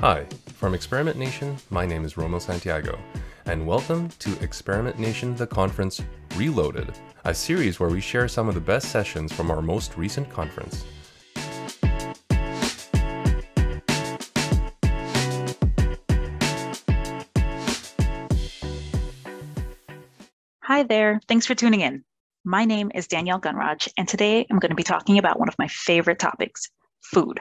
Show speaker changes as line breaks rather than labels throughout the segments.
Hi, from Experiment Nation, my name is Rommil Santiago, and welcome to Experiment Nation The Conference Reloaded, a series where we share some of the best sessions from our most recent conference.
Hi there, thanks for tuning in. My name is Danielle Gunraj, and today I'm going to be talking about one of my favorite topics food.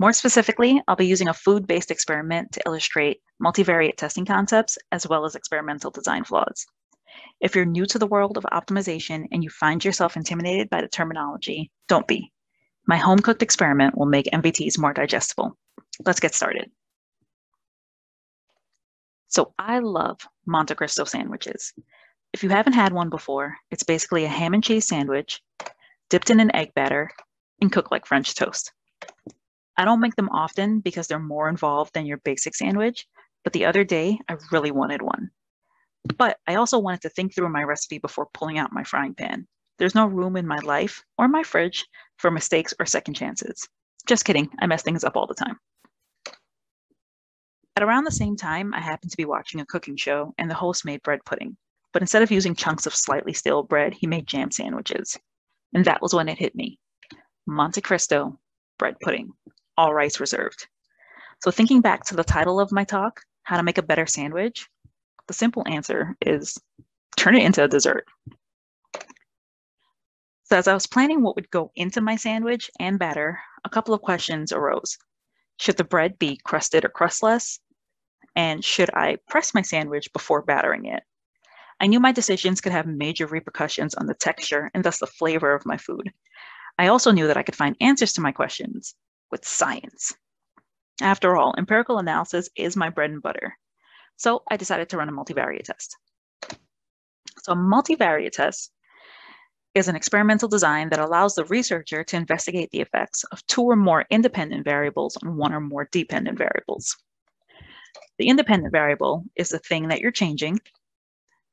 More specifically, I'll be using a food based experiment to illustrate multivariate testing concepts as well as experimental design flaws. If you're new to the world of optimization and you find yourself intimidated by the terminology, don't be. My home cooked experiment will make MVTs more digestible. Let's get started. So, I love Monte Cristo sandwiches. If you haven't had one before, it's basically a ham and cheese sandwich dipped in an egg batter and cooked like French toast. I don't make them often because they're more involved than your basic sandwich, but the other day I really wanted one. But I also wanted to think through my recipe before pulling out my frying pan. There's no room in my life or my fridge for mistakes or second chances. Just kidding, I mess things up all the time. At around the same time, I happened to be watching a cooking show and the host made bread pudding. But instead of using chunks of slightly stale bread, he made jam sandwiches. And that was when it hit me Monte Cristo bread pudding all rights reserved. So thinking back to the title of my talk, how to make a better sandwich, the simple answer is turn it into a dessert. So as I was planning what would go into my sandwich and batter, a couple of questions arose. Should the bread be crusted or crustless? And should I press my sandwich before battering it? I knew my decisions could have major repercussions on the texture and thus the flavor of my food. I also knew that I could find answers to my questions with science. After all, empirical analysis is my bread and butter. So I decided to run a multivariate test. So a multivariate test is an experimental design that allows the researcher to investigate the effects of two or more independent variables on one or more dependent variables. The independent variable is the thing that you're changing,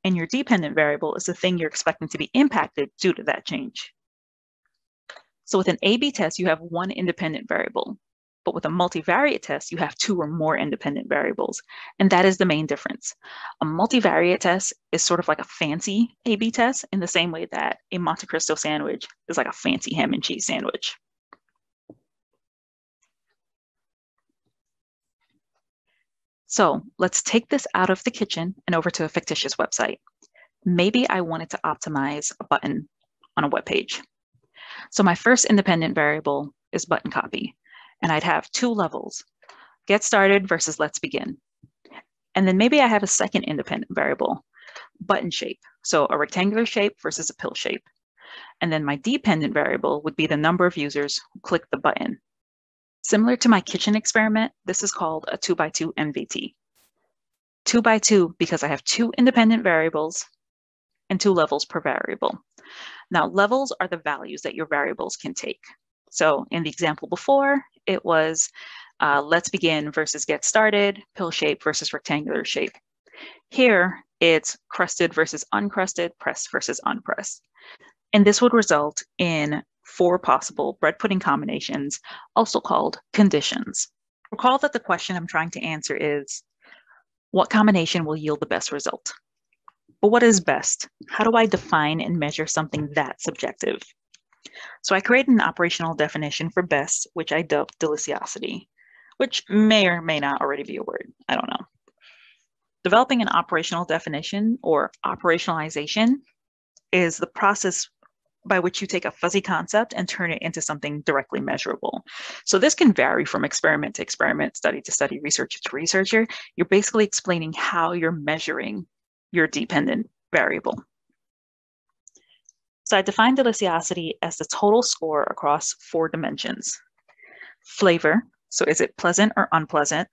and your dependent variable is the thing you're expecting to be impacted due to that change. So with an A-B test, you have one independent variable. But with a multivariate test, you have two or more independent variables. And that is the main difference. A multivariate test is sort of like a fancy A-B test in the same way that a Monte Cristo sandwich is like a fancy ham and cheese sandwich. So let's take this out of the kitchen and over to a fictitious website. Maybe I wanted to optimize a button on a web page. So my first independent variable is button copy, and I'd have two levels, get started versus let's begin. And then maybe I have a second independent variable, button shape. So a rectangular shape versus a pill shape. And then my dependent variable would be the number of users who click the button. Similar to my kitchen experiment, this is called a two by two MVT. Two by two because I have two independent variables and two levels per variable. Now, levels are the values that your variables can take. So in the example before, it was uh, let's begin versus get started, pill shape versus rectangular shape. Here, it's crusted versus uncrusted, pressed versus unpressed. And this would result in four possible bread pudding combinations, also called conditions. Recall that the question I'm trying to answer is, what combination will yield the best result? But what is best? How do I define and measure something that subjective? So I created an operational definition for best, which I dubbed deliciosity, which may or may not already be a word. I don't know. Developing an operational definition or operationalization is the process by which you take a fuzzy concept and turn it into something directly measurable. So this can vary from experiment to experiment, study to study, researcher to researcher. You're basically explaining how you're measuring your dependent variable. So I defined deliciosity as the total score across four dimensions. Flavor, so is it pleasant or unpleasant?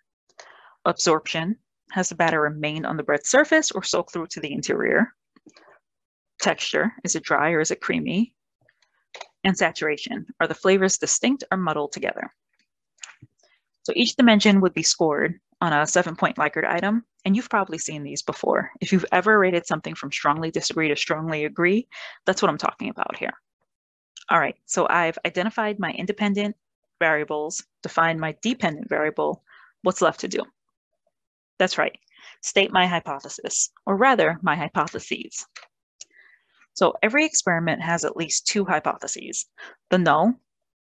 Absorption, has the batter remained on the bread surface or soaked through to the interior? Texture, is it dry or is it creamy? And saturation, are the flavors distinct or muddled together? So each dimension would be scored on a seven point Likert item. And you've probably seen these before. If you've ever rated something from strongly disagree to strongly agree, that's what I'm talking about here. All right, so I've identified my independent variables, defined my dependent variable, what's left to do? That's right, state my hypothesis, or rather, my hypotheses. So every experiment has at least two hypotheses. The null,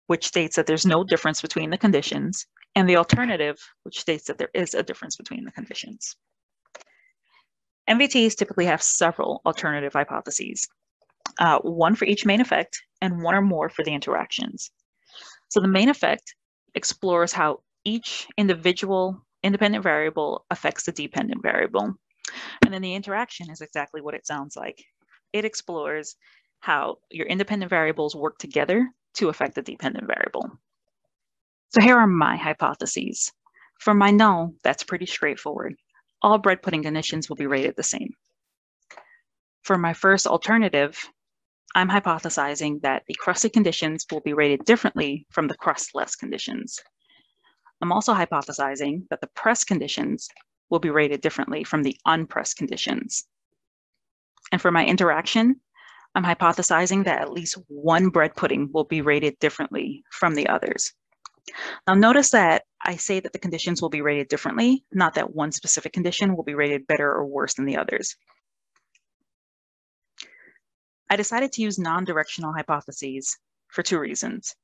which states that there's no difference between the conditions, and the alternative, which states that there is a difference between the conditions. MVTs typically have several alternative hypotheses, uh, one for each main effect and one or more for the interactions. So the main effect explores how each individual independent variable affects the dependent variable. And then the interaction is exactly what it sounds like. It explores how your independent variables work together to affect the dependent variable. So here are my hypotheses. For my null, that's pretty straightforward. All bread pudding conditions will be rated the same. For my first alternative, I'm hypothesizing that the crusted conditions will be rated differently from the crustless conditions. I'm also hypothesizing that the press conditions will be rated differently from the unpressed conditions. And for my interaction, I'm hypothesizing that at least one bread pudding will be rated differently from the others. Now notice that I say that the conditions will be rated differently, not that one specific condition will be rated better or worse than the others. I decided to use non-directional hypotheses for two reasons.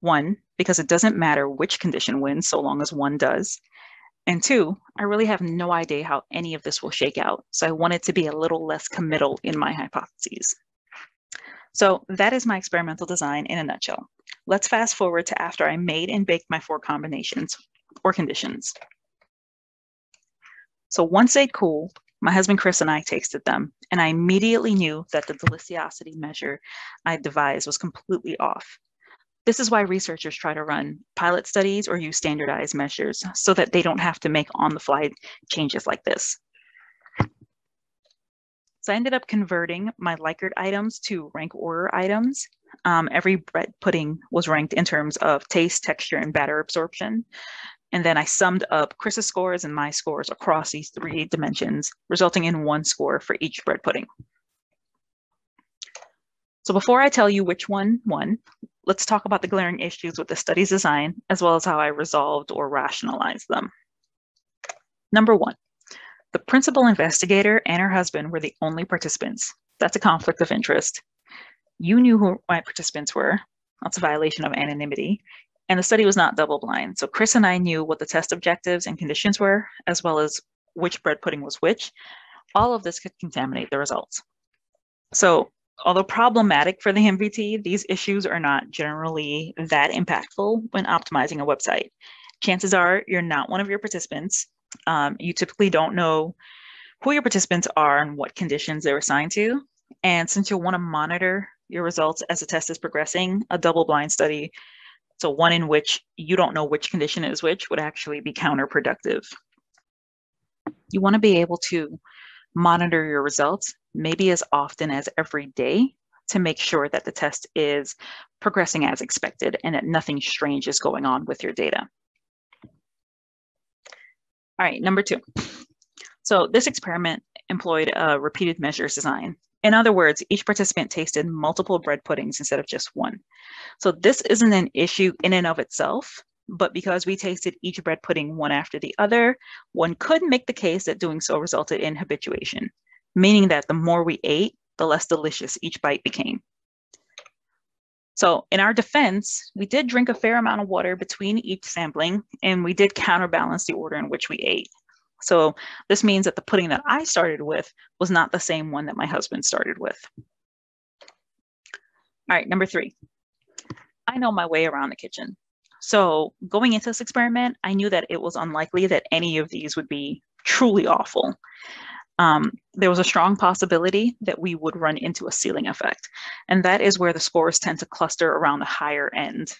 One, because it doesn't matter which condition wins so long as one does. And two, I really have no idea how any of this will shake out. So I wanted to be a little less committal in my hypotheses. So that is my experimental design in a nutshell. Let's fast forward to after I made and baked my four combinations or conditions. So once they'd cooled, my husband Chris and I tasted them, and I immediately knew that the deliciosity measure I devised was completely off. This is why researchers try to run pilot studies or use standardized measures so that they don't have to make on the fly changes like this. So I ended up converting my Likert items to rank order items. Um, every bread pudding was ranked in terms of taste, texture, and batter absorption. And then I summed up Chris's scores and my scores across these three dimensions, resulting in one score for each bread pudding. So before I tell you which one won, let's talk about the glaring issues with the study's design, as well as how I resolved or rationalized them. Number one, the principal investigator and her husband were the only participants. That's a conflict of interest. You knew who my participants were. That's a violation of anonymity. And the study was not double blind. So Chris and I knew what the test objectives and conditions were, as well as which bread pudding was which. All of this could contaminate the results. So although problematic for the MVT, these issues are not generally that impactful when optimizing a website. Chances are you're not one of your participants. Um, you typically don't know who your participants are and what conditions they're assigned to. And since you'll want to monitor your results as the test is progressing, a double blind study so one in which you don't know which condition is which would actually be counterproductive. You want to be able to monitor your results maybe as often as every day to make sure that the test is progressing as expected and that nothing strange is going on with your data. All right, number two. So this experiment employed a repeated measures design. In other words, each participant tasted multiple bread puddings instead of just one. So this isn't an issue in and of itself, but because we tasted each bread pudding one after the other, one could make the case that doing so resulted in habituation, meaning that the more we ate, the less delicious each bite became. So in our defense, we did drink a fair amount of water between each sampling, and we did counterbalance the order in which we ate. So this means that the pudding that I started with was not the same one that my husband started with. All right, number three. I know my way around the kitchen. So going into this experiment, I knew that it was unlikely that any of these would be truly awful. Um, there was a strong possibility that we would run into a ceiling effect. And that is where the scores tend to cluster around the higher end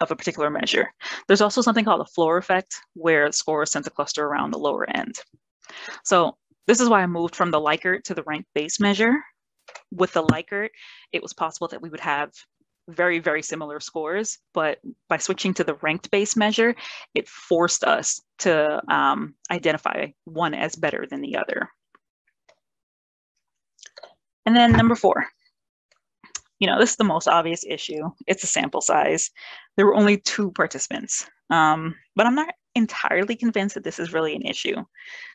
of a particular measure. There's also something called a floor effect where scores tend to cluster around the lower end. So this is why I moved from the Likert to the rank base measure. With the Likert, it was possible that we would have very, very similar scores, but by switching to the ranked base measure, it forced us to um, identify one as better than the other. And then number four, you know, this is the most obvious issue. It's a sample size. There were only two participants. Um, but I'm not entirely convinced that this is really an issue.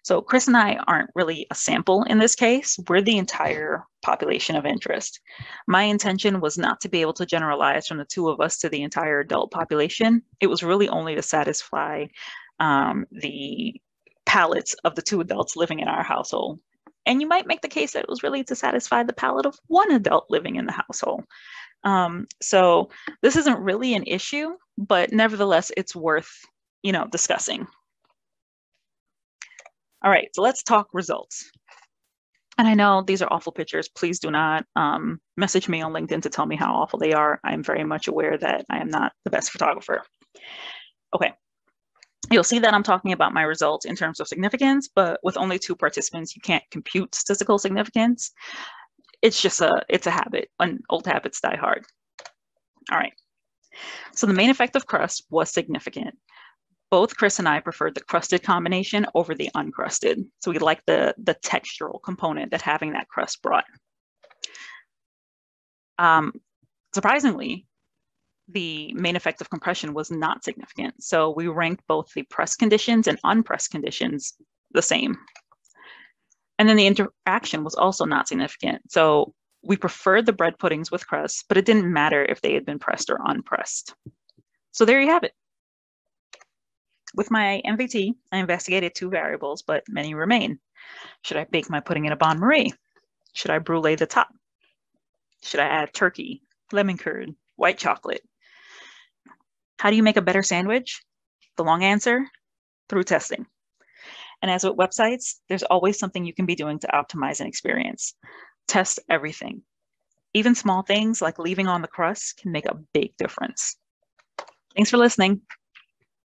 So Chris and I aren't really a sample in this case. We're the entire population of interest. My intention was not to be able to generalize from the two of us to the entire adult population. It was really only to satisfy um, the palates of the two adults living in our household. And you might make the case that it was really to satisfy the palate of one adult living in the household. Um, so this isn't really an issue, but nevertheless, it's worth you know discussing. All right, so let's talk results. And I know these are awful pictures. Please do not um, message me on LinkedIn to tell me how awful they are. I'm very much aware that I am not the best photographer. Okay, You'll see that I'm talking about my results in terms of significance, but with only two participants, you can't compute statistical significance. It's just a, it's a habit, and old habits die hard. All right. So the main effect of crust was significant. Both Chris and I preferred the crusted combination over the uncrusted. So we like the, the textural component that having that crust brought. Um, surprisingly, the main effect of compression was not significant. So we ranked both the press conditions and unpressed conditions the same. And then the interaction was also not significant. So we preferred the bread puddings with crust, but it didn't matter if they had been pressed or unpressed. So there you have it. With my MVT, I investigated two variables, but many remain. Should I bake my pudding in a bain marie? Should I brulee the top? Should I add turkey, lemon curd, white chocolate, how do you make a better sandwich? The long answer through testing. And as with websites, there's always something you can be doing to optimize an experience. Test everything. Even small things like leaving on the crust can make a big difference. Thanks for listening.